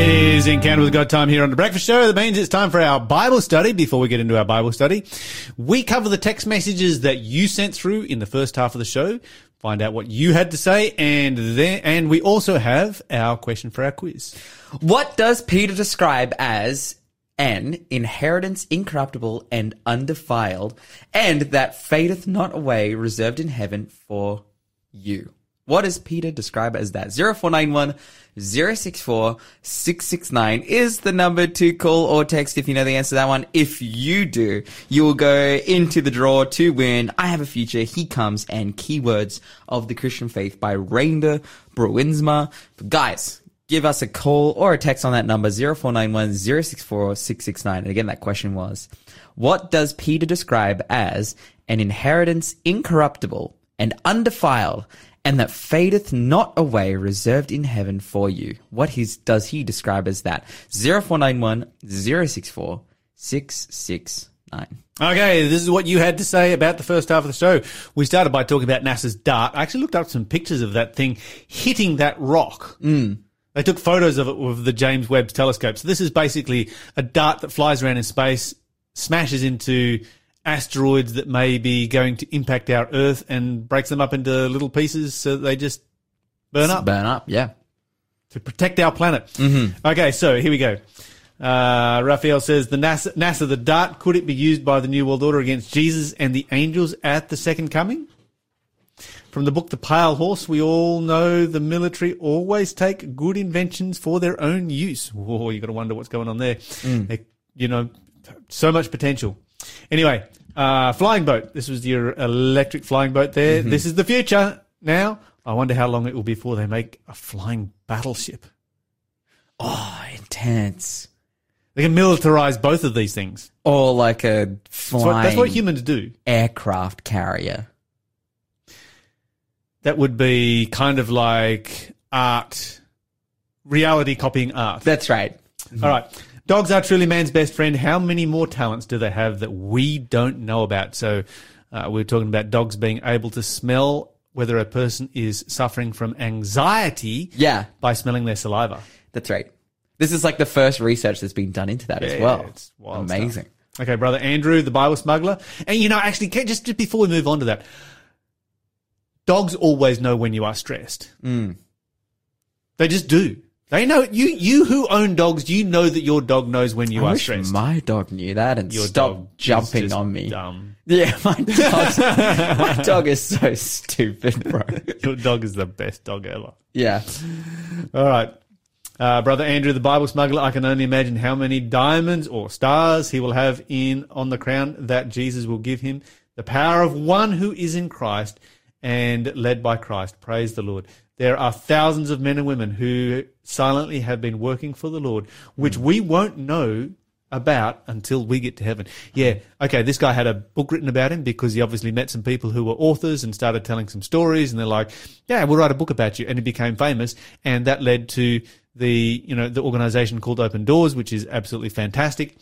It is Encounter with God time here on the Breakfast Show. That means it's time for our Bible study. Before we get into our Bible study, we cover the text messages that you sent through in the first half of the show. Find out what you had to say, and then and we also have our question for our quiz. What does Peter describe as an inheritance incorruptible and undefiled, and that fadeth not away, reserved in heaven for you? What does Peter describe as that? 0491 064 669 is the number to call or text if you know the answer to that one. If you do, you will go into the draw to win I Have a Future, He Comes, and Keywords of the Christian Faith by Reinder Bruinsma. Guys, give us a call or a text on that number 0491 064 669. And again, that question was, what does Peter describe as an inheritance incorruptible and undefiled and that fadeth not away, reserved in heaven for you. What his, does he describe as that? 0491 064 669. Okay, this is what you had to say about the first half of the show. We started by talking about NASA's DART. I actually looked up some pictures of that thing hitting that rock. Mm. They took photos of it with the James Webb telescope. So this is basically a dart that flies around in space, smashes into asteroids that may be going to impact our Earth and breaks them up into little pieces so they just burn up. Burn up, yeah. To protect our planet. Mm-hmm. Okay, so here we go. Uh, Raphael says the NASA, NASA, the dart, could it be used by the New World Order against Jesus and the angels at the second coming? From the book The Pale Horse, we all know the military always take good inventions for their own use. Oh, you got to wonder what's going on there. Mm. They, you know, so much potential. Anyway, uh, flying boat. This was your electric flying boat there. Mm-hmm. This is the future now. I wonder how long it will be before they make a flying battleship. Oh, intense. They can militarize both of these things. Or like a flying. That's what, that's what humans do. Aircraft carrier. That would be kind of like art, reality copying art. That's right. All right. Dogs are truly man's best friend. How many more talents do they have that we don't know about? So, uh, we're talking about dogs being able to smell whether a person is suffering from anxiety yeah. by smelling their saliva. That's right. This is like the first research that's been done into that yeah, as well. It's Amazing. Stuff. Okay, brother Andrew, the Bible smuggler. And you know, actually, just, just before we move on to that, dogs always know when you are stressed. Mm. They just do. They know you. You who own dogs, you know that your dog knows when you I are wish stressed. My dog knew that and your stopped jumping on me. Dumb. Yeah, my dog. my dog is so stupid, bro. your dog is the best dog ever. Yeah. All right. Uh, brother Andrew, the Bible smuggler, I can only imagine how many diamonds or stars he will have in on the crown that Jesus will give him. The power of one who is in Christ and led by Christ. Praise the Lord. There are thousands of men and women who silently have been working for the Lord, which mm. we won't know about until we get to heaven. Yeah, okay, this guy had a book written about him because he obviously met some people who were authors and started telling some stories and they're like, yeah, we'll write a book about you. And he became famous and that led to the, you know, the organization called Open Doors, which is absolutely fantastic.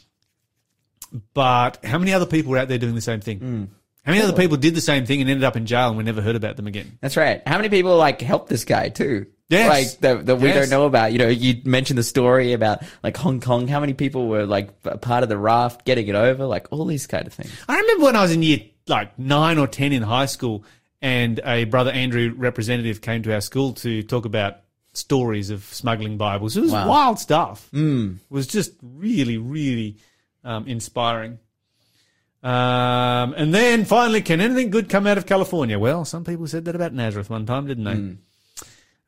But how many other people were out there doing the same thing? Mm. How many other people did the same thing and ended up in jail and we never heard about them again? That's right. How many people like helped this guy too? Yes. Like that, that we yes. don't know about. You know, you mentioned the story about like Hong Kong. How many people were like a part of the raft getting it over? Like all these kind of things. I remember when I was in year like nine or 10 in high school and a brother Andrew representative came to our school to talk about stories of smuggling Bibles. It was wow. wild stuff. Mm. It was just really, really um, inspiring. Um, and then finally, can anything good come out of California? Well, some people said that about Nazareth one time, didn't they? Mm.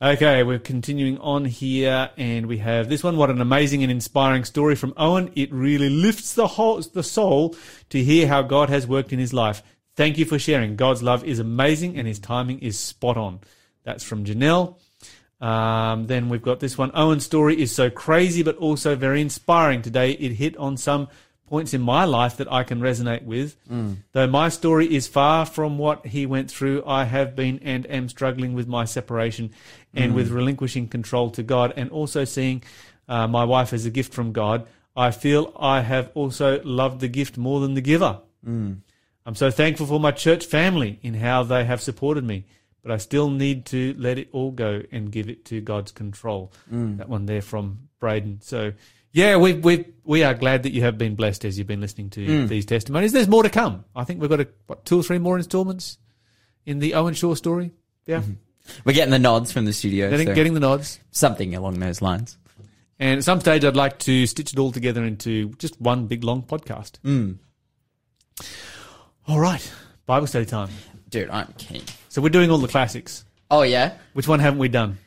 Okay, we're continuing on here, and we have this one. What an amazing and inspiring story from Owen. It really lifts the whole, the soul to hear how God has worked in his life. Thank you for sharing. God's love is amazing, and his timing is spot on. That's from Janelle. Um, then we've got this one. Owen's story is so crazy, but also very inspiring. Today, it hit on some points in my life that I can resonate with. Mm. Though my story is far from what he went through, I have been and am struggling with my separation and mm. with relinquishing control to God and also seeing uh, my wife as a gift from God. I feel I have also loved the gift more than the giver. Mm. I'm so thankful for my church family in how they have supported me. but I still need to let it all go and give it to God's control. Mm. That one there from Braden. So, yeah, we we we are glad that you have been blessed as you've been listening to Mm. these testimonies. There's more to come. I think we've got a, what, two or three more installments in the Owen Shaw story. Yeah, We're getting the nods from the studio. getting, so getting the nods. something along those lines. And at some stage, I'd like to stitch it all together into just one big long podcast. Mm. All right, Bible study time. Dude, I'm keen. So we're doing all the classics. Oh yeah. Which one haven't we done?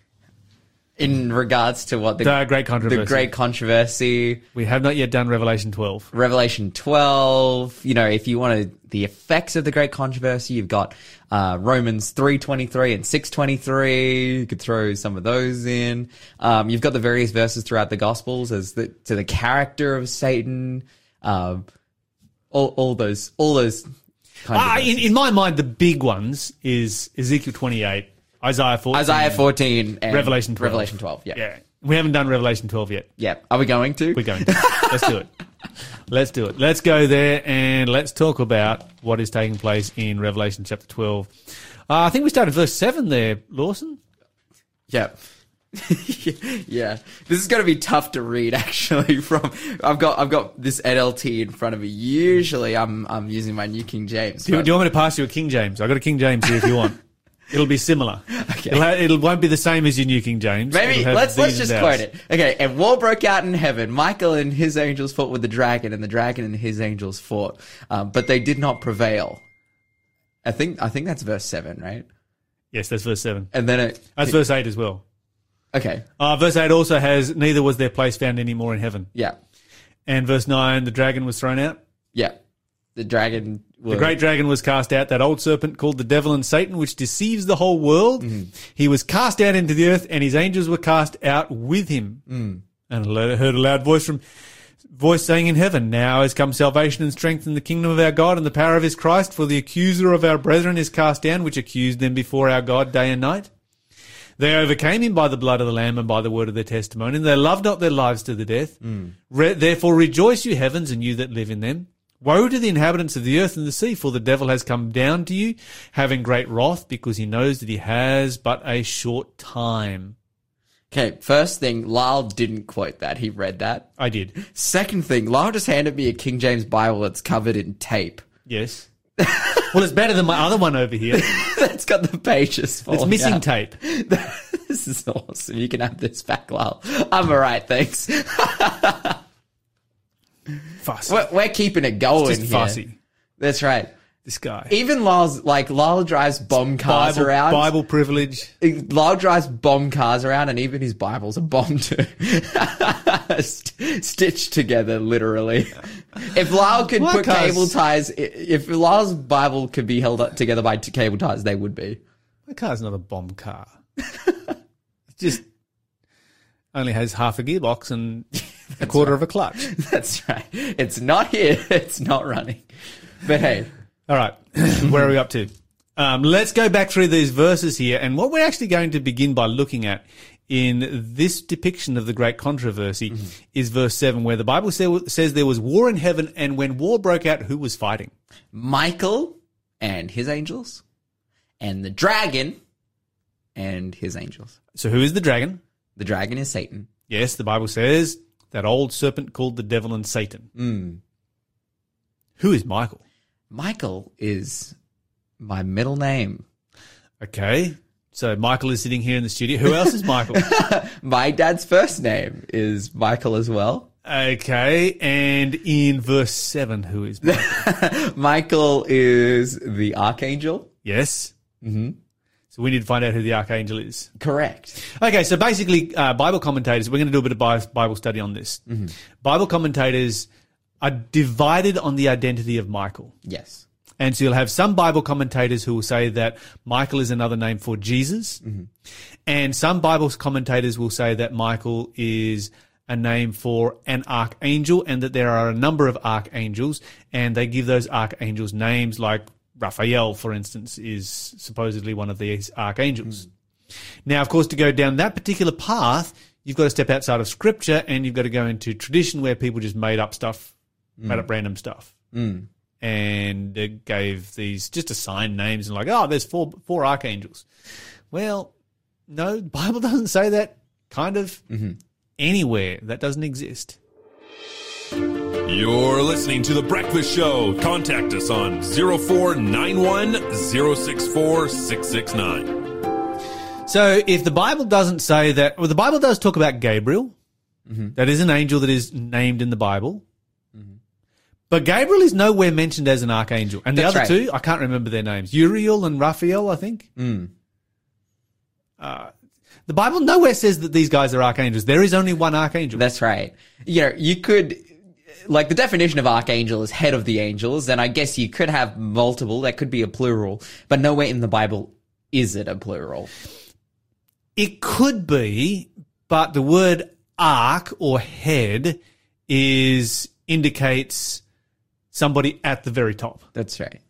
In regards to what the The Great Controversy. the great controversy, We have not yet done Revelation 12. Revelation 12, you know, if you wanted the effects of the great controversy, you've got uh, Romans 3.23 and 6.23. You could throw some of those in. Um, you've got the various verses throughout the Gospels as the, to the character of Satan. Um, all, all those, all those kind of in, in my mind, the big ones is Ezekiel 28, Isaiah 14. Isaiah 14 and Revelation 12. Revelation 12, yeah. Yeah. We haven't done Revelation 12 yet. Yeah. Are we going to? We're going to. Let's do it. Let's do it. Let's go there and let's talk about what is taking place in Revelation chapter 12. Uh, I think we started verse 7 there, Lawson. Yep. yeah, this is going to be tough to read. Actually, from I've got I've got this NLT in front of me. Usually, I'm I'm using my New King James. Do you, do you want me to pass you a King James? I've got a King James here if you want. It'll be similar. It'll, ha- it won't be the same as your New King James. Maybe let's let's just quote it. Okay, and war broke out in heaven. Michael and his angels fought with the dragon, and the dragon and his angels fought, um, but they did not prevail. I think I think that's verse seven, right? Yes, that's verse 7. And then it. That's verse 8 as well. Okay, Uh, verse 8 also has, neither was their place found anymore in heaven. yeah, And verse 9, the dragon was thrown out. yeah. The dragon. The great dragon was cast out, that old serpent called the devil and Satan, which deceives the whole world. Mm-hmm. He was cast out into the earth, and his angels were cast out with him. Mm. And I heard a loud voice from voice saying in heaven, Now has come salvation and strength in the kingdom of our God and the power of his Christ, for the accuser of our brethren is cast down, which accused them before our God day and night. They overcame him by the blood of the Lamb and by the word of their testimony, and they loved not their lives to the death. Mm. Re- therefore rejoice, you heavens, and you that live in them. Woe to the inhabitants of the earth and the sea, for the devil has come down to you, having great wrath, because he knows that he has but a short time. Okay, first thing, Lyle didn't quote that. He read that. I did. Second thing, Lyle just handed me a King James Bible that's covered in tape. Yes. well, it's better than my other one over here. that's got the pages It's missing out. tape. this is awesome. You can have this back, Lyle. I'm alright, thanks. Fussy. We're, we're keeping it going Just here. fussy. That's right. This guy. Even Lyle's, like, Lyle drives bomb cars Bible, around. Bible privilege. Lyle drives bomb cars around, and even his Bible's a bomb too. St- stitched together, literally. If Lyle could My put car's- cable ties, if Lyle's Bible could be held up together by t- cable ties, they would be. My car's not a bomb car. just only has half a gearbox and a quarter of a clutch. That's right. It's not here. It's not running. But hey, All right, where are we up to? Um, let's go back through these verses here, and what we're actually going to begin by looking at in this depiction of the great controversy is verse seven, where the Bible say, says there was war in heaven, and when war broke out, who was fighting? Michael and his angels, and the dragon and his angels. So, who is the dragon? The dragon is Satan. Yes, the Bible says that old serpent called the devil and Satan. Who is Michael? Michael is my middle name. Okay, so Michael is sitting here in the studio. Who else is Michael? My dad's first name is Michael as well. okay, and in verse seven, who is Michael? Michael is the archangel. yes. Mm-hmm. So we need to find out who the archangel is. Correct. Okay, so basically, uh, Bible commentators, we're going to do a bit of Bible study on this. Bible commentators are divided on the identity of Michael. Yes. And so you'll have some Bible commentators who will say that Michael is another name for Jesus. And some Bible commentators will say that Michael is a name for an archangel and that there are a number of archangels and they give those archangels names like Raphael, for instance, is supposedly one of these archangels. Now, of course, to go down that particular path, you've got to step outside of scripture and you've got to go into tradition where people just made up stuff, mm. made up random stuff. Mm. And and gave these just assigned names and like, oh, there's four four archangels. Well, no, the Bible doesn't say that kind of mm-hmm. anywhere. That doesn't exist. You're listening to The Breakfast Show. Contact us on 0491 064 669. So if the Bible doesn't say that, well, the Bible does talk about Gabriel. Mm-hmm. That is an angel that is named in the Bible. Mm-hmm. But Gabriel is nowhere mentioned as an archangel. And the That's other right. two, I can't remember their names. Uriel and Raphael, I think. Mm. Uh, the Bible nowhere says that these guys are archangels. There is only one archangel. That's right. You know, you could, like, the definition of archangel is head of the angels, and I guess you could have multiple. That could be a plural, but nowhere in the Bible is it a plural. It could be, but the word ark or head is indicates somebody at the very top. That's right.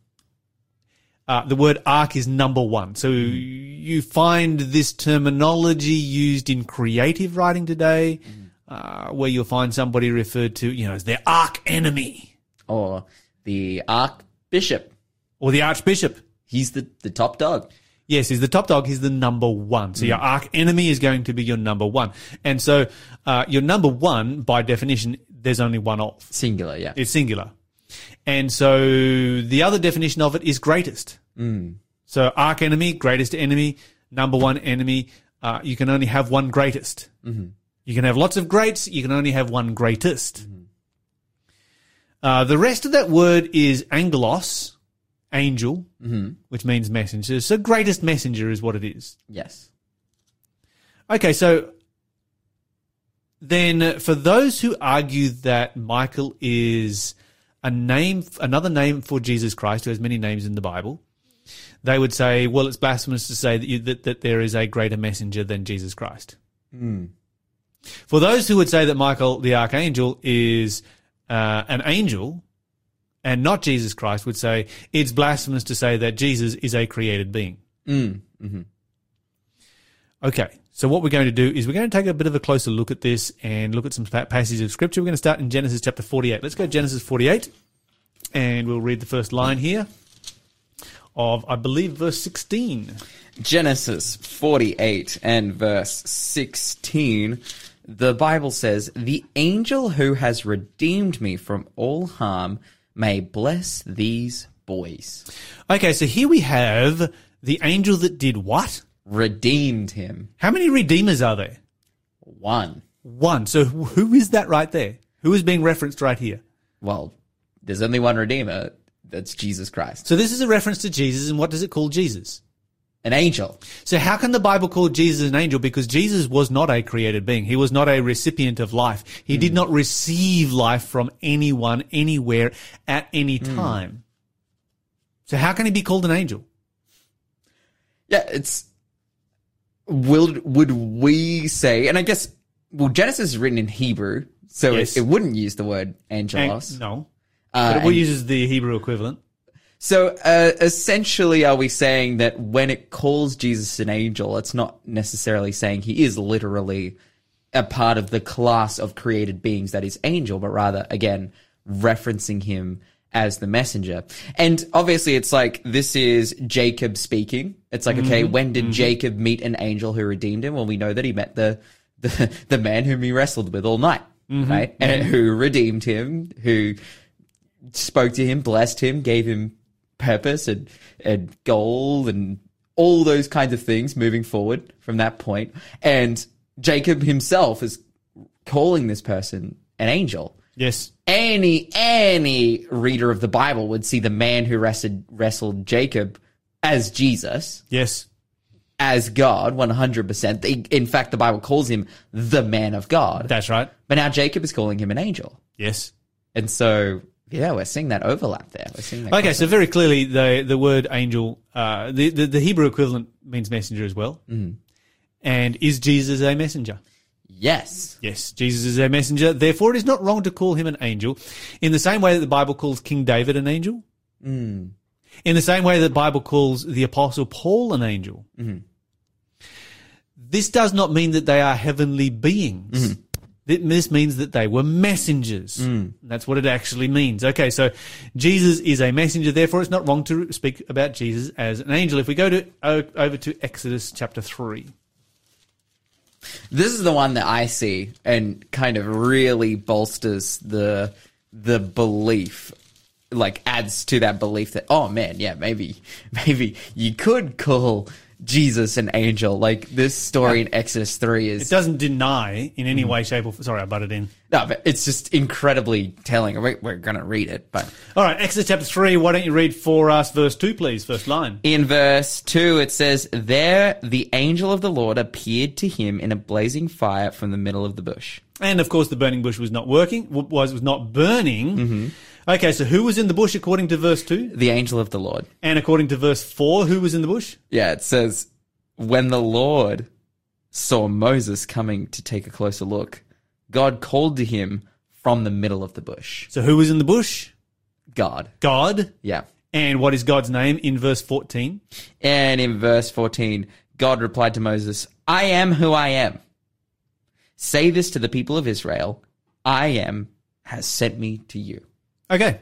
Uh, the word ark is number one. So you find this terminology used in creative writing today, uh, where you'll find somebody referred to, you know, as their arch enemy Or the archbishop. or the archbishop. He's the, the top dog. Yes, he's the top dog. He's the number one. So your arch enemy is going to be your number one. And so uh, your number one, by definition, there's only one of. Singular, yeah. It's singular. And so the other definition of it is greatest. So arch enemy, greatest enemy, number one enemy. Uh, you can only have one greatest. You can have lots of greats. You can only have one greatest. Uh, the rest of that word is angelos, angel, which means messenger. So greatest messenger is what it is. yes. Okay, so then for those who argue that Michael is a name, another name for Jesus Christ, who has many names in the Bible, they would say, well, it's blasphemous to say that, you, that, that there is a greater messenger than Jesus Christ. For those who would say that Michael the archangel is uh, an angel and not Jesus Christ, would say it's blasphemous to say that Jesus is a created being. Okay, so what we're going to do is we're going to take a bit of a closer look at this and look at some passages of scripture. We're going to start in Genesis chapter 48. Let's go Genesis 48 and we'll read the first line here of, I believe, verse 16. Genesis 48 and verse 16, the Bible says, The angel who has redeemed me from all harm may bless these boys. Okay, so here we have the angel that did what? Redeemed him. How many redeemers are there? One. One. So who is that right there? Who is being referenced right here? Well, there's only one Redeemer. That's Jesus Christ. So this is a reference to Jesus, and what does it call Jesus? An angel. So how can the Bible call Jesus an angel? Because Jesus was not a created being. He was not a recipient of life. He did not receive life from anyone, anywhere, at any time. So how can he be called an angel? Yeah, it's. Would would we say? And I guess well, Genesis is written in Hebrew, so Yes. it, it wouldn't use the word An- angelos. no. Uh, but it will and- use the Hebrew equivalent. So uh, essentially, are we saying that when it calls Jesus an angel, it's not necessarily saying he is literally a part of the class of created beings that is angel, but rather, again, referencing him as the messenger. And obviously, it's like this is Jacob speaking. It's like, okay, mm-hmm. when did mm-hmm. Jacob meet an angel who redeemed him? Well, we know that he met the the, the man whom he wrestled with all night, mm-hmm. right? And who redeemed him, who spoke to him, blessed him, gave him purpose and, and goal and all those kinds of things moving forward from that point. And Jacob himself is calling this person an angel. Yes. Any any reader of the Bible would see the man who wrestled wrestled Jacob as Jesus, Yes. as God, one hundred percent. In fact, the Bible calls him the man of God. That's right. But now Jacob is calling him an angel. Yes. And so, yeah, we're seeing that overlap there. We're seeing that. Okay, so very clearly the the word angel, uh, the, the the Hebrew equivalent means messenger as well. Mm. And is Jesus a messenger? yes. Yes, Jesus is a messenger. Therefore, it is not wrong to call him an angel, in the same way that the Bible calls King David an angel. In the same way that the Bible calls the Apostle Paul an angel. This does not mean that they are heavenly beings. Th- This means that they were messengers. Mm. That's what it actually means. Okay, so Jesus is a messenger, therefore it's not wrong to speak about Jesus as an angel. If we go to over to Exodus chapter 3. This is the one that I see and kind of really bolsters the the belief like adds to that belief that oh man, yeah, maybe maybe you could call Jesus an angel. Like this story in Exodus 3 is. It doesn't deny in any way, shape, or. Sorry, I butted in. no, but it's just incredibly telling. We're, we're going to read it, but All right, Exodus chapter 3. Why don't you read for us verse 2, please? First line. In verse 2, it says, There the angel of the Lord appeared to him in a blazing fire from the middle of the bush. And of course, the burning bush was not working, was, was not burning. Mm-hmm. Okay, so who was in the bush according to verse 2? The angel of the Lord. And according to verse 4, who was in the bush? Yeah, it says, When the Lord saw Moses coming to take a closer look, God called to him from the middle of the bush. So who was in the bush? God. God. Yeah. And what is God's name in verse 14? And in verse 14, God replied to Moses, I am who I am. Say this to the people of Israel I am has sent me to you. Okay.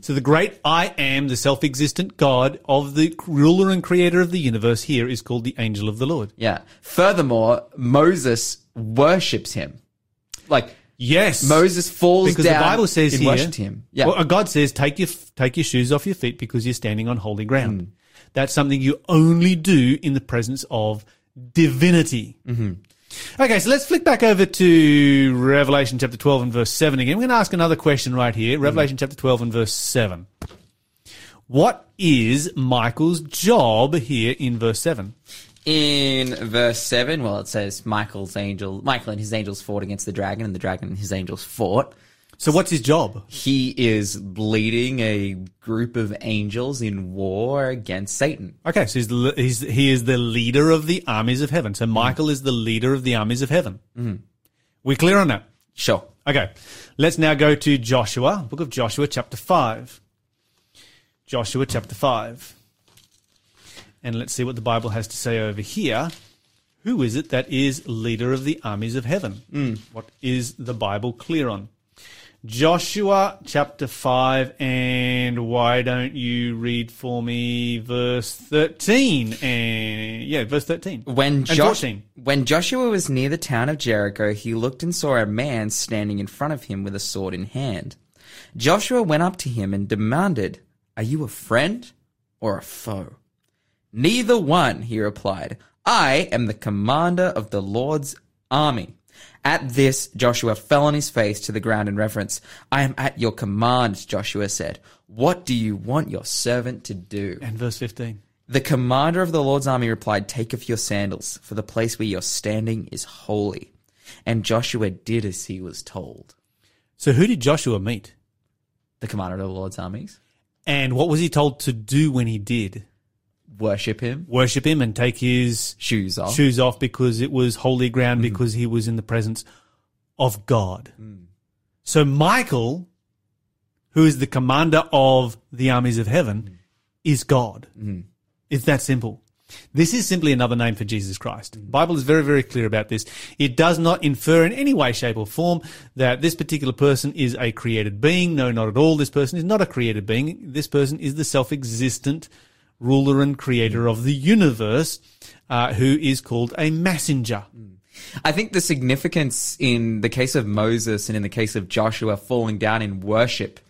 So the great I am, the self-existent God of the ruler and creator of the universe here is called the angel of the Lord. Yeah. Furthermore, Moses worships him. Like Yes. Moses falls because down the Bible says and here, worshipped him. Yeah. Well, uh, God says, take your take your shoes off your feet because you're standing on holy ground. Mm. That's something you only do in the presence of divinity. Mm-hmm. Okay, so let's flick back over to Revelation chapter 12 and verse 7 again. We're going to ask another question right here. Revelation Mm. chapter 12 and verse 7. What is Michael's job here in verse 7? in verse 7, well, it says Michael's angel, Michael and his angels fought against the dragon, and the dragon and his angels fought. So what's his job? He is leading a group of angels in war against Satan. Okay, so he's, the, he's he is the leader of the armies of heaven. So Michael is the leader of the armies of heaven. Mm-hmm. We clear on that? Sure. Okay, let's now go to Joshua, book of Joshua, chapter 5. Joshua, chapter 5. And let's see what the Bible has to say over here. Who is it that is leader of the armies of heaven? What is the Bible clear on? Joshua chapter 5, and why don't you read for me verse 13? And yeah, verse 13. When, and when Joshua was near the town of Jericho, he looked and saw a man standing in front of him with a sword in hand. Joshua went up to him and demanded, Are you a friend or a foe? Neither one, he replied. I am the commander of the Lord's army. At this, Joshua fell on his face to the ground in reverence. I am at your command, Joshua said. What do you want your servant to do? And verse 15. The commander of the Lord's army replied, Take off your sandals, for the place where you're standing is holy. And Joshua did as he was told. So who did Joshua meet? The commander of the Lord's armies And what was he told to do when he did? Worship him, Worship him and take his shoes off. shoes off because it was holy ground mm-hmm. because he was in the presence of God. Mm. So Michael, who is the commander of the armies of heaven, mm. is God. Mm. It's that simple. This is simply another name for Jesus Christ. The Bible is very, very clear about this. It does not infer in any way, shape, or form that this particular person is a created being. No, not at all. This person is not a created being. This person is the self-existent ruler and creator of the universe, uh, who is called a messenger. I think the significance in the case of Moses and in the case of Joshua falling down in worship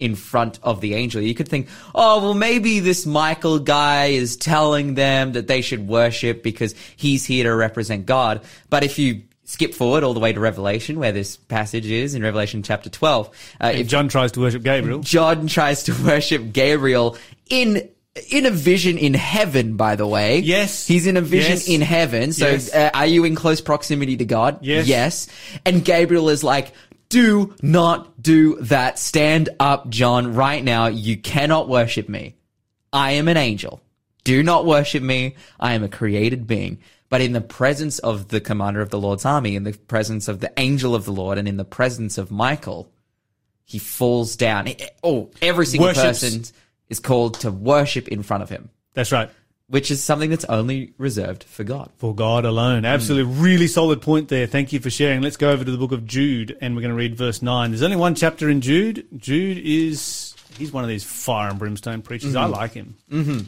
in front of the angel, you could think, oh, well, maybe this Michael guy is telling them that they should worship because he's here to represent God. But if you skip forward all the way to Revelation, where this passage is in Revelation chapter 12, uh, If if John tries to worship Gabriel, John tries to worship Gabriel in in a vision in heaven, by the way. Yes. He's in a vision Yes. in heaven. So Yes. uh, are you in close proximity to God? Yes. Yes. And Gabriel is like, do not do that. Stand up, John, right now. You cannot worship me. I am an angel. Do not worship me. I am a created being. But in the presence of the commander of the Lord's army, in the presence of the angel of the Lord, and in the presence of Michael, he falls down. Oh, every single Worships. person is called to worship in front of him. that's right. which is something that's only reserved for God. For God alone. Absolutely. Really solid point there. Thank you for sharing. Let's go over to the book of Jude and we're going to read verse 9. There's only one chapter in Jude. Jude is, he's one of these fire and brimstone preachers. I like him. Mm-hmm.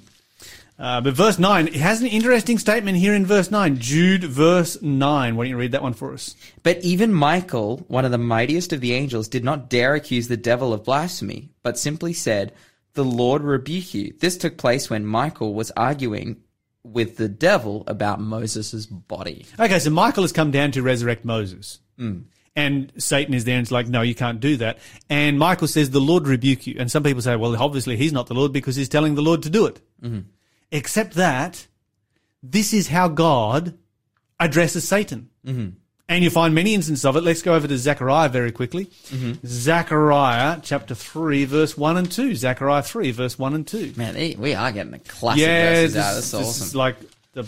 Uh, but verse 9, it has an interesting statement here in verse 9. Jude, verse 9. Why don't you read that one for us? But even Michael, one of the mightiest of the angels, did not dare accuse the devil of blasphemy, but simply said, The Lord rebuke you. This took place when Michael was arguing with the devil about Moses' body. Okay, so Michael has come down to resurrect Moses. Hmm. And Satan is there and it's like, no, you can't do that. And Michael says, the Lord rebuke you. And some people say, well, obviously he's not the Lord because he's telling the Lord to do it. Mm-hmm. Except that this is how God addresses Satan. Mm-hmm. And you find many instances of it. Let's go over to Zechariah very quickly. Zechariah chapter 3, verse 1 and 2. Zechariah 3, verse 1 and 2. Man, they- we are getting the classic Yeah, verses this, out. That's this awesome. is like the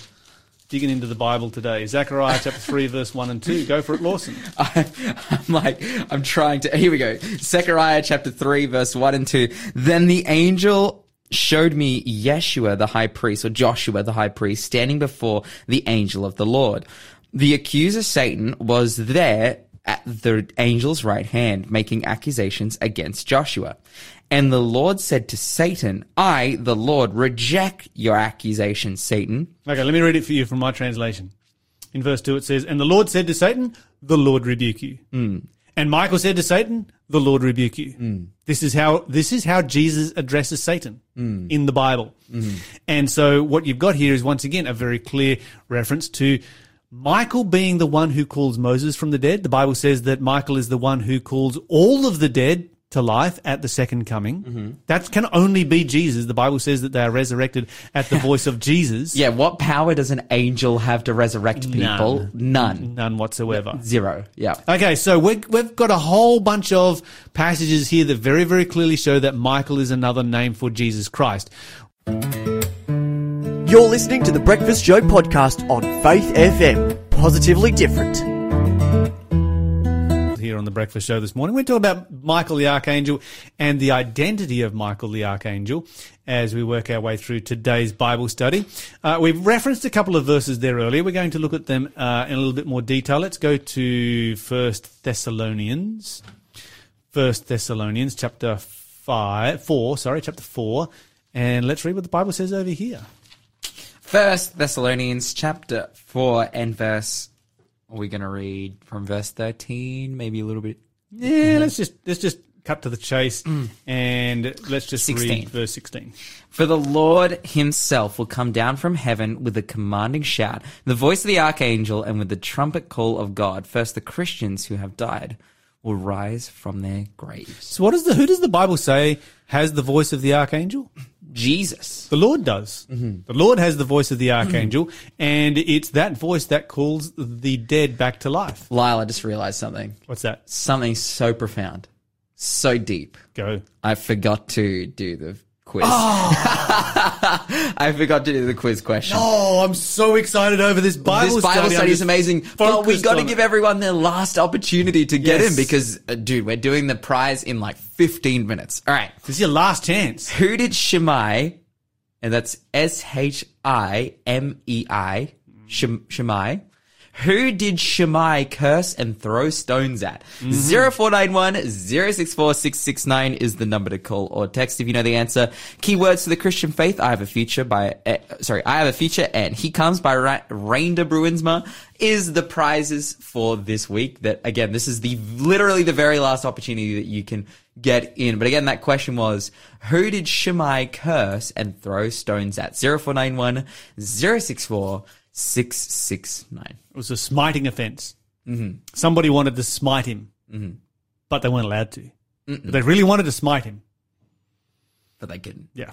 digging into the Bible today. Zechariah chapter 3, verse 1 and 2. Go for it, Lawson. I, I'm like, I'm trying to. Here we go. Zechariah chapter 3, verse 1 and 2. Then the angel showed me Yeshua the high priest, or Joshua the high priest, standing before the angel of the Lord. The accuser Satan was there at the angel's right hand, making accusations against Joshua. And the Lord said to Satan, I, the Lord, reject your accusations, Satan. Okay, let me read it for you from my translation. In verse 2 it says, And the Lord said to Satan, The Lord rebuke you. Hmm. And Michael said to Satan, The Lord rebuke you. Hmm. This is how this is how Jesus addresses Satan hmm. in the Bible. And so what you've got here is once again a very clear reference to Michael being the one who calls Moses from the dead. The Bible says that Michael is the one who calls all of the dead to life at the second coming. Mm-hmm. That can only be Jesus. The Bible says that they are resurrected at the voice of Jesus. Yeah, what power does an angel have to resurrect people? None. None whatsoever. Zero. Yeah. Okay, so we we've got a whole bunch of passages here that very, very clearly show that Michael is another name for Jesus Christ. You're listening to the Breakfast Show podcast on Faith FM. Positively different. Here on the Breakfast Show this morning, we're talking about Michael the Archangel and the identity of Michael the Archangel as we work our way through today's Bible study. Uh, we've referenced a couple of verses there earlier. We're going to look at them uh, in a little bit more detail. Let's go to First Thessalonians. First Thessalonians chapter five, four, sorry, chapter four, and let's read what the Bible says over here. First Thessalonians chapter 4 and verse are we going to read from verse 13 maybe a little bit Yeah, let's just let's just cut to the chase mm. and let's just 16. read verse sixteen. For the Lord himself will come down from heaven with a commanding shout, the voice of the archangel, and with the trumpet call of God. First, the Christians who have died will rise from their graves. So, what does the who does the Bible say has the voice of the archangel? Jesus. The Lord does. Mm-hmm. The Lord has the voice of the archangel, mm-hmm. and it's that voice that calls the dead back to life. Lyle, I just realized something. What's that? Something so profound, so deep. Go. I forgot to do the quiz. I forgot to do the quiz question. Oh, I'm so excited over this Bible study. this Bible study. Study is amazing, but we got to give everyone their last opportunity to get Yes. in because, uh, dude, we're doing the prize in like 15 minutes. All right. This is your last chance. Who did Shimei, and that's S H I M E I, Shem- Shimei, who did Shimei curse and throw stones at? 0491 064 669 is the number to call or text if you know the answer. Keywords to the Christian faith. I have a future by, uh, sorry, I have a future and he comes by Ra- Reinder Bruinsma is the prizes for this week that again, this is the literally the very last opportunity that you can get in. But again, that question was, who did Shimei curse and throw stones at? 0491 064 669. It was a smiting offense. Mm-hmm. Somebody wanted to smite him, but they weren't allowed to. But they really wanted to smite him. But they couldn't. Yeah.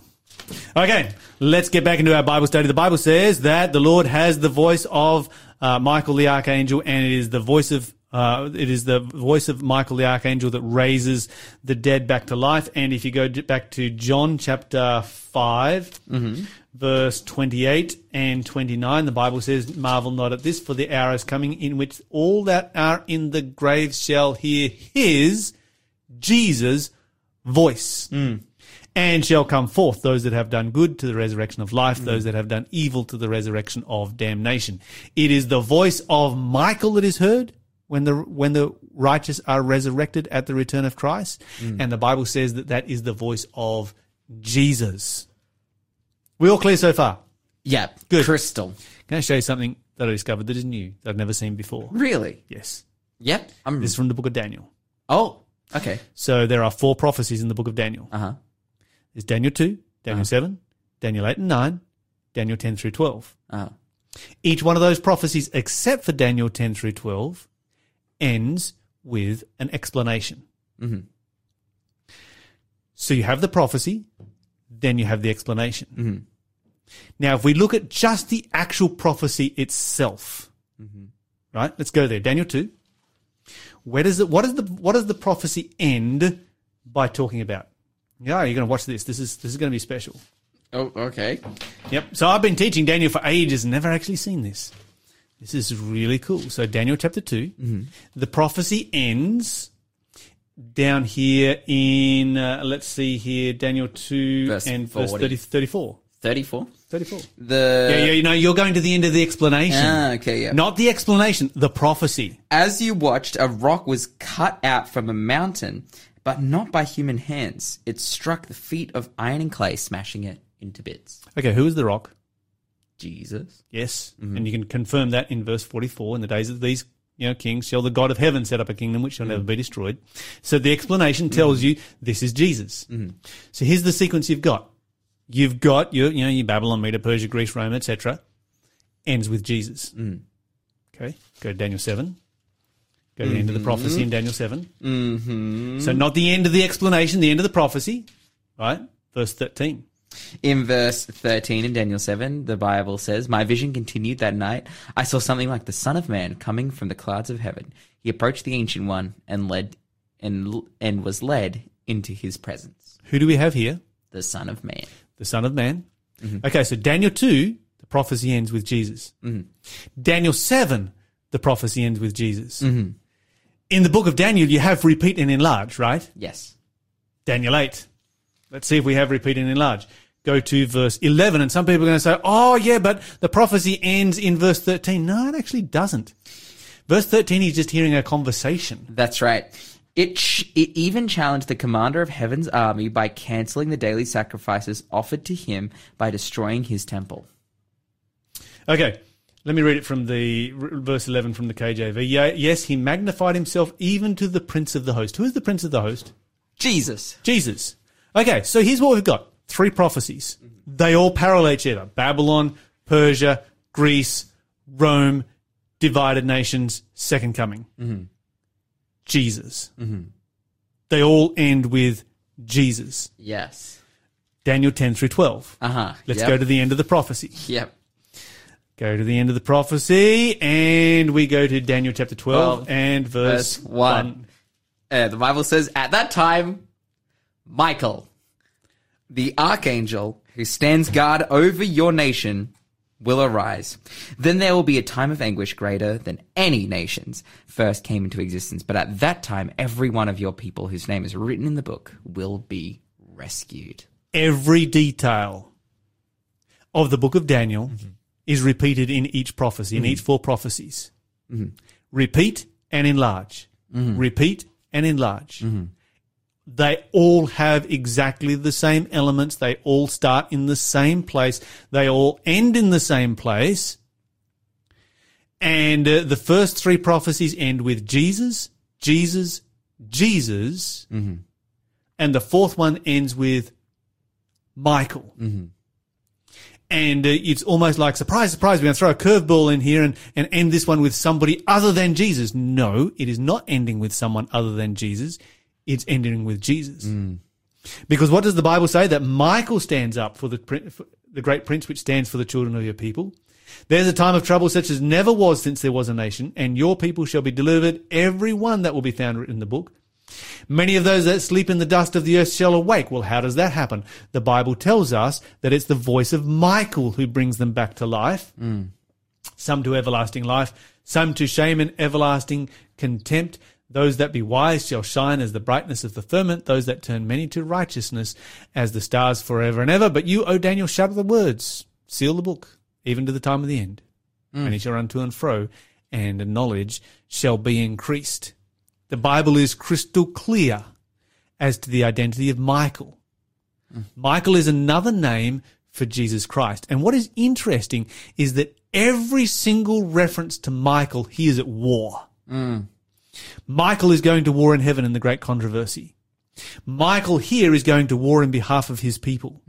Okay, let's get back into our Bible study. The Bible says that the Lord has the voice of uh, Michael the archangel, and it is the voice of uh, it is the voice of Michael the archangel that raises the dead back to life. And if you go back to John chapter 5 mm-hmm. verse twenty-eight and twenty-nine, the Bible says, "Marvel not at this, for the hour is coming in which all that are in the grave shall hear His Jesus voice." Mm. And shall come forth those that have done good to the resurrection of life, mm. those that have done evil to the resurrection of damnation. It is the voice of Michael that is heard when the when the righteous are resurrected at the return of Christ, and the Bible says that that is the voice of Jesus. We all clear so far? Yeah. Good. Crystal. Can I show you something that I discovered that is new that I've never seen before? Really? Yes, Yep. I'm. this is from the book of Daniel. oh. Okay. So there are four prophecies in the book of Daniel. Uh huh. There's Daniel 2, Daniel 7, Daniel 8 and 9, Daniel 10 through 12. Uh Each one of those prophecies, except for Daniel 10 through 12, ends with an explanation. Mm-hmm. So you have the prophecy, then you have the explanation. Mm-hmm. Now, if we look at just the actual prophecy itself, mm-hmm. right? Let's go there. Daniel 2. Where does it, what is the, what does the prophecy end by talking about? Yeah, you're going to watch this. This is, this is going to be special. Oh. Okay. Yep. So I've been teaching Daniel for ages and never actually seen this. This is really cool. So Daniel chapter 2, the prophecy ends down here in, uh, let's see here, Daniel 2 Verse and verse 30, 34. Thirty-four. 34. The. Yeah, yeah, you know, you're going to the end of the explanation. Ah, okay, yeah. Not the explanation, the prophecy. As you watched, a rock was cut out from a mountain, but not by human hands. It struck the feet of iron and clay, smashing it into bits. Okay, who is the rock? Jesus. Yes. Mm-hmm. And you can confirm that in verse 44. In the days of these you know, kings shall the God of heaven set up a kingdom which shall never be mm-hmm. destroyed. So the explanation tells mm-hmm. you this is Jesus. So here's the sequence you've got. You've got your, you know, your Babylon, Media, Persia, Greece, Rome, etc. Ends with Jesus. Mm. Okay. Go to Daniel 7. Go to the end of the prophecy in Daniel 7. Mm-hmm. So not the end of the explanation, the end of the prophecy, right? Verse 13. In verse 13 in Daniel 7, the Bible says, My vision continued that night. I saw something like the Son of Man coming from the clouds of heaven. He approached the Ancient One and led and, and was led into his presence. Who do we have here? The Son of Man. the Son of Man. Mm-hmm. Okay, so Daniel 2, the prophecy ends with Jesus. Mm-hmm. Daniel 7, the prophecy ends with Jesus. Mm-hmm. In the book of Daniel, you have repeat and enlarge, right? Yes. Daniel 8. Let's see if we have repeat and enlarge. Go to verse 11, and some people are going to say, oh, yeah, but the prophecy ends in verse 13. No, it actually doesn't. Verse 13, he's just hearing a conversation. That's right. It, ch- it even challenged the commander of heaven's army by canceling the daily sacrifices offered to him by destroying his temple. Okay, let me read it from the verse 11 from the KJV. Yeah, yes, he magnified himself even to the prince of the host. Who is the prince of the host? Jesus. Jesus. Okay, so here's what we've got three prophecies. They all parallel each other Babylon, Persia, Greece, Rome, divided nations, second coming. Jesus. They all end with Jesus. Yes. Daniel 10 through 12. Uh huh. Let's go to the end of the prophecy. Yep. Go to the end of the prophecy, and we go to Daniel chapter 12 Twelve, and verse, verse one. 1. Uh, the Bible says, at that time, Michael, the archangel who stands guard over your nation, will arise. Then there will be a time of anguish greater than any nations first came into existence. But at that time, every one of your people whose name is written in the book will be rescued. Every detail of the book of Daniel mm-hmm. is repeated in each prophecy, in mm-hmm. each four prophecies. Mm-hmm. Repeat and enlarge. Repeat and enlarge. They all have exactly the same elements. They all start in the same place. They all end in the same place. And uh, the first three prophecies end with Jesus, Jesus, Jesus. And the fourth one ends with Michael. And uh, it's almost like, surprise, surprise, we're going to throw a curveball in here and, and end this one with somebody other than Jesus. No, it is not ending with someone other than Jesus. It's ending with Jesus. Mm. Because what does the Bible say? That Michael stands up for the, for the great prince which stands for the children of your people. There's a time of trouble such as never was since there was a nation, and your people shall be delivered, every one that will be found written in the book. Many of those that sleep in the dust of the earth shall awake. Well, how does that happen? The Bible tells us that it's the voice of Michael who brings them back to life. Mm. Some to everlasting life, some to shame and everlasting contempt. Those that be wise shall shine as the brightness of the firmament, those that turn many to righteousness as the stars forever and ever. But you, O Daniel, shut the words, seal the book, even to the time of the end. Mm. And he shall run to and fro, and knowledge shall be increased. The Bible is crystal clear as to the identity of Michael. Mm. Michael is another name for Jesus Christ. And what is interesting is that every single reference to Michael, he is at war. Mm. Michael is going to war in heaven in the great controversy. Michael here is going to war in behalf of his people.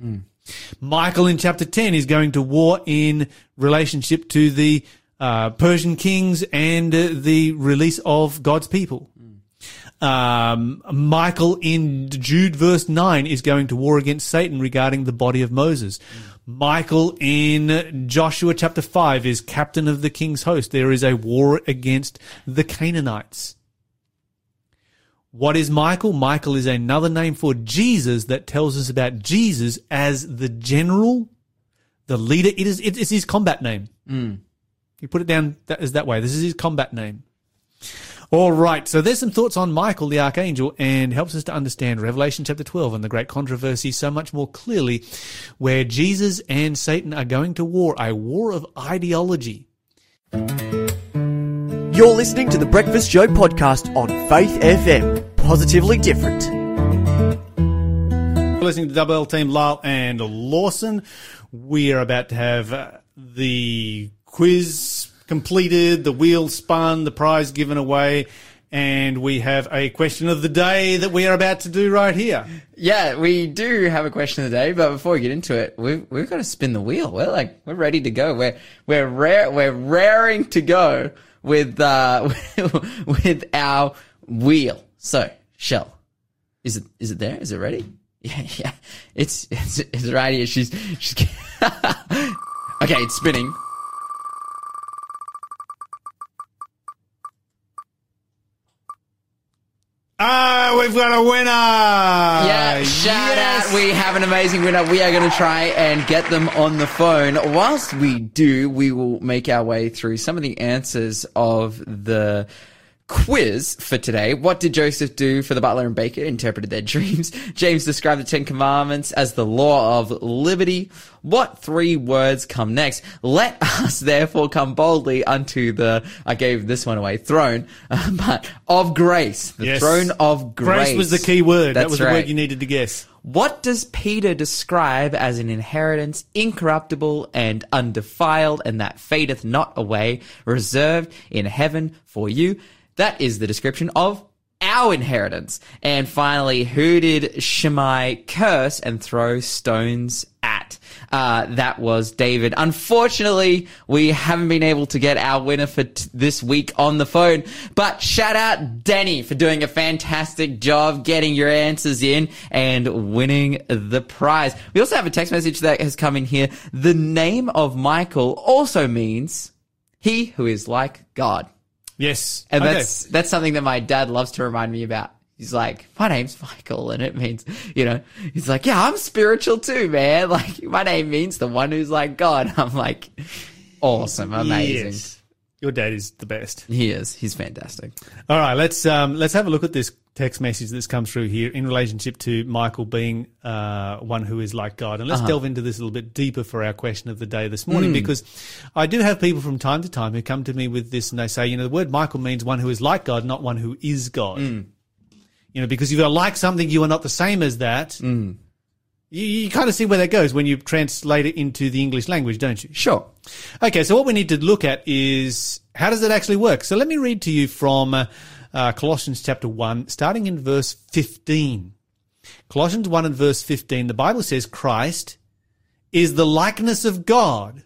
Michael in chapter 10 is going to war in relationship to the uh, Persian kings and uh, the release of God's people. Um, Michael in Jude verse 9 is going to war against Satan regarding the body of Moses. Michael in Joshua chapter 5 is captain of the king's host. There is a war against the Canaanites. What is Michael? Michael is another name for Jesus that tells us about Jesus as the general, the leader. It is, it is his combat name. Hmm. You put it down that, as that way. This is his combat name. All right. So there's some thoughts on Michael the archangel and helps us to understand Revelation chapter 12 and the great controversy so much more clearly where Jesus and Satan are going to war, a war of ideology. You're listening to the Breakfast Show podcast on Faith FM. Positively different. You're listening to Double L Team Lyle and Lawson. We are about to have uh, the quiz completed, the wheel spun, the prize given away, and we have a question of the day that we are about to do right here. Yeah, we do have a question of the day, but before we get into it, we've we've got to spin the wheel. We're like we're ready to go. We're we're rare we're raring to go with uh with our wheel. So, Shell, is it is it there? Is it ready? Yeah, yeah. It's it's, it's right here. She's she's okay. It's spinning. Ah, we've got a winner! Yeah, shout Yes! out. We have an amazing winner. We are going to try and get them on the phone. Whilst we do, we will make our way through some of the answers of the quiz for today. What did Joseph do for the butler and baker? Interpreted their dreams. James described the Ten Commandments as the law of liberty. What three words come next? Let us therefore come boldly unto the, I gave this one away, throne, but of grace. The Yes. throne of grace. Grace was the key word. that That's was the word you needed to guess. What does Peter describe as an inheritance incorruptible and undefiled and that fadeth not away, reserved in heaven for you? That is the description of our inheritance. And finally, who did Shimei curse and throw stones at? Uh, that was David. Unfortunately, we haven't been able to get our winner for t- this week on the phone, but shout out Danny for doing a fantastic job getting your answers in and winning the prize. We also have a text message that has come in here. The name of Michael also means he who is like God. Yes. And Okay. that's that's something that my dad loves to remind me about. He's like, my name's Michael, and it means, you know, he's like, yeah, I'm spiritual too, man. Like, my name means the one who's like God. I'm like, awesome, amazing. Yes. Your dad is the best. He is. He's fantastic. All right, let's um, let's have a look at this text message that's come through here in relationship to Michael being uh, one who is like God, and let's Uh-huh. delve into this a little bit deeper for our question of the day this morning, because I do have people from time to time who come to me with this and they say, you know, the word Michael means one who is like God, not one who is God. Hmm. You know, because if you're like something, you are not the same as that. Hmm. You, you kind of see where that goes when you translate it into the English language, don't you? Sure. Okay, so what we need to look at is how does it actually work? So let me read to you from uh, uh, Colossians chapter 1, starting in verse 15. Colossians 1 and verse 15, the Bible says Christ is the likeness of God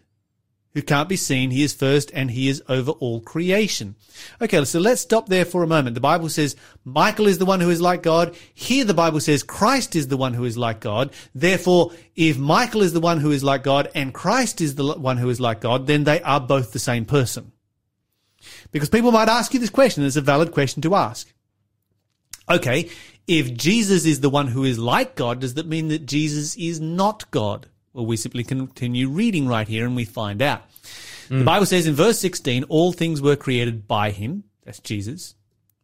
who can't be seen. He is first and he is over all creation. Okay, so let's stop there for a moment. The Bible says Michael is the one who is like God. Here the Bible says Christ is the one who is like God. Therefore, if Michael is the one who is like God and Christ is the one who is like God, then they are both the same person. Because people might ask you this question. It's a valid question to ask. Okay, if Jesus is the one who is like God, does that mean that Jesus is not God? Well, we simply continue reading right here and we find out. The hmm. Bible says in verse 16, all things were created by him. That's Jesus.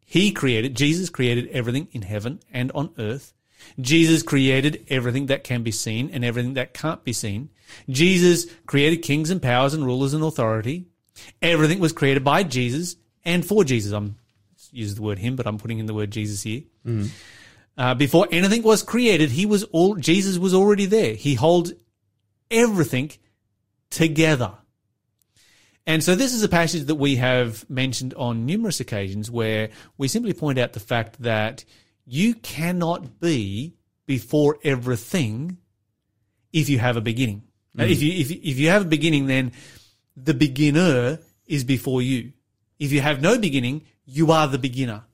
He created, Jesus created everything in heaven and on earth. Jesus created everything that can be seen and everything that can't be seen. Jesus created kings and powers and rulers and authority. Everything was created by Jesus and for Jesus. I'm use the word him, but I'm putting in the word Jesus here. Uh, before anything was created, he was all Jesus was already there. He holds everything together. And so this is a passage that we have mentioned on numerous occasions where we simply point out the fact that you cannot be before everything if you have a beginning. Now, If you if if you have a beginning, then the beginner is before you. If you have no beginning, you are the beginner.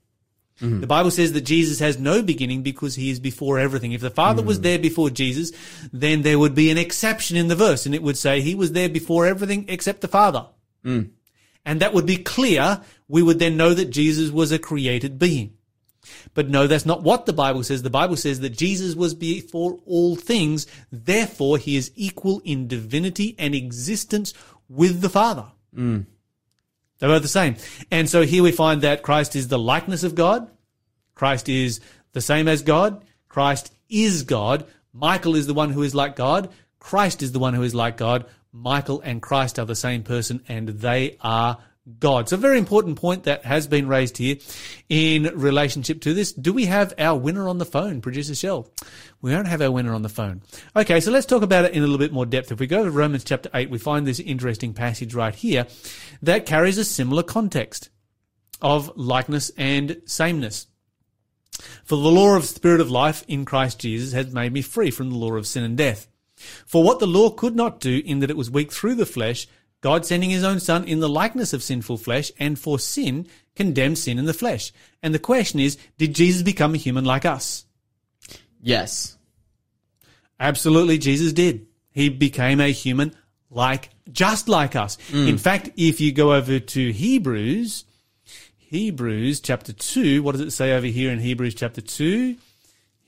Mm-hmm. The Bible says that Jesus has no beginning because he is before everything. If the Father was mm. there before Jesus, then there would be an exception in the verse and it would say he was there before everything except the Father. Mm. And that would be clear. We would then know that Jesus was a created being. But no, that's not what the Bible says. The Bible says that Jesus was before all things. Therefore, he is equal in divinity and existence with the Father. Mm. They're both the same. And so here we find that Christ is the likeness of God. Christ is the same as God. Christ is God. Michael is the one who is like God. Christ is the one who is like God. Michael and Christ are the same person and they are God. So a very important point that has been raised here in relationship to this. Do we have our winner on the phone, producer Shell? We don't have our winner on the phone. Okay, so let's talk about it in a little bit more depth. If we go to Romans chapter 8, we find this interesting passage right here that carries a similar context of likeness and sameness. For the law of spirit of life in Christ Jesus has made me free from the law of sin and death. For what the law could not do in that it was weak through the flesh, God sending his own son in the likeness of sinful flesh and for sin condemned sin in the flesh. And the question is, did Jesus become a human like us? Yes. Absolutely, Jesus did. He became a human like, just like us. Mm. In fact, if you go over to Hebrews, Hebrews chapter 2, what does it say over here in Hebrews chapter 2?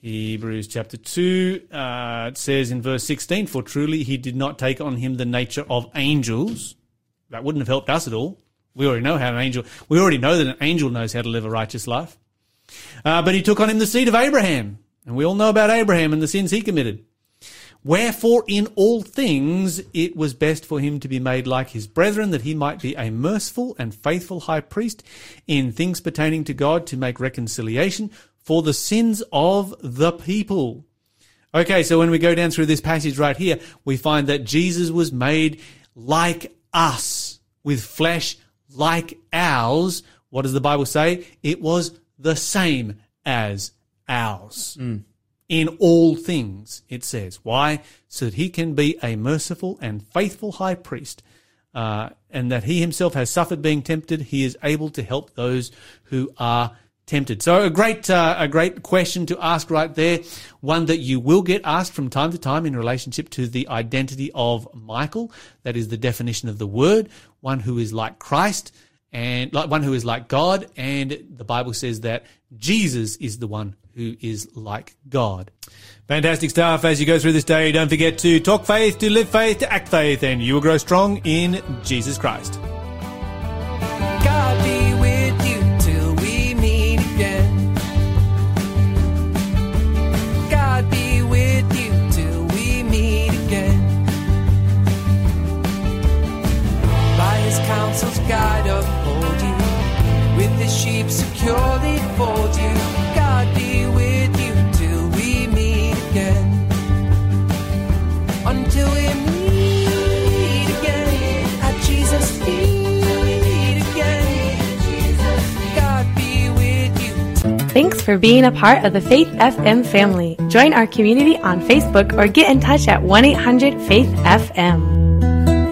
Hebrews chapter 2, uh, it says in verse 16, For truly he did not take on him the nature of angels. That wouldn't have helped us at all. We already know how an angel, we already know that an angel knows how to live a righteous life. Uh, but he took on him the seed of Abraham. And we all know about Abraham and the sins he committed. Wherefore in all things it was best for him to be made like his brethren, that he might be a merciful and faithful high priest in things pertaining to God to make reconciliation for the sins of the people. Okay, so when we go down through this passage right here, we find that Jesus was made like us, with flesh like ours. What does the Bible say? It was the same as ours. In all things, it says. Why? So that he can be a merciful and faithful high priest, uh, and that he himself has suffered being tempted. He is able to help those who are tempted. So a great, uh, a great question to ask right there. One that you will get asked from time to time in relationship to the identity of Michael. That is the definition of the word. One who is like Christ and like one who is like God. And the Bible says that Jesus is the one who is like God. Fantastic stuff as you go through this day. Don't forget to talk faith, to live faith, to act faith, and you will grow strong in Jesus Christ. Guide uphold you. With sheep securely fold you. God be with you till we meet again. Until we meet again at Jesus' feet again. God be with you. Thanks for being a part of the Faith FM family. Join our community on Facebook or get in touch at 1 800 Faith FM.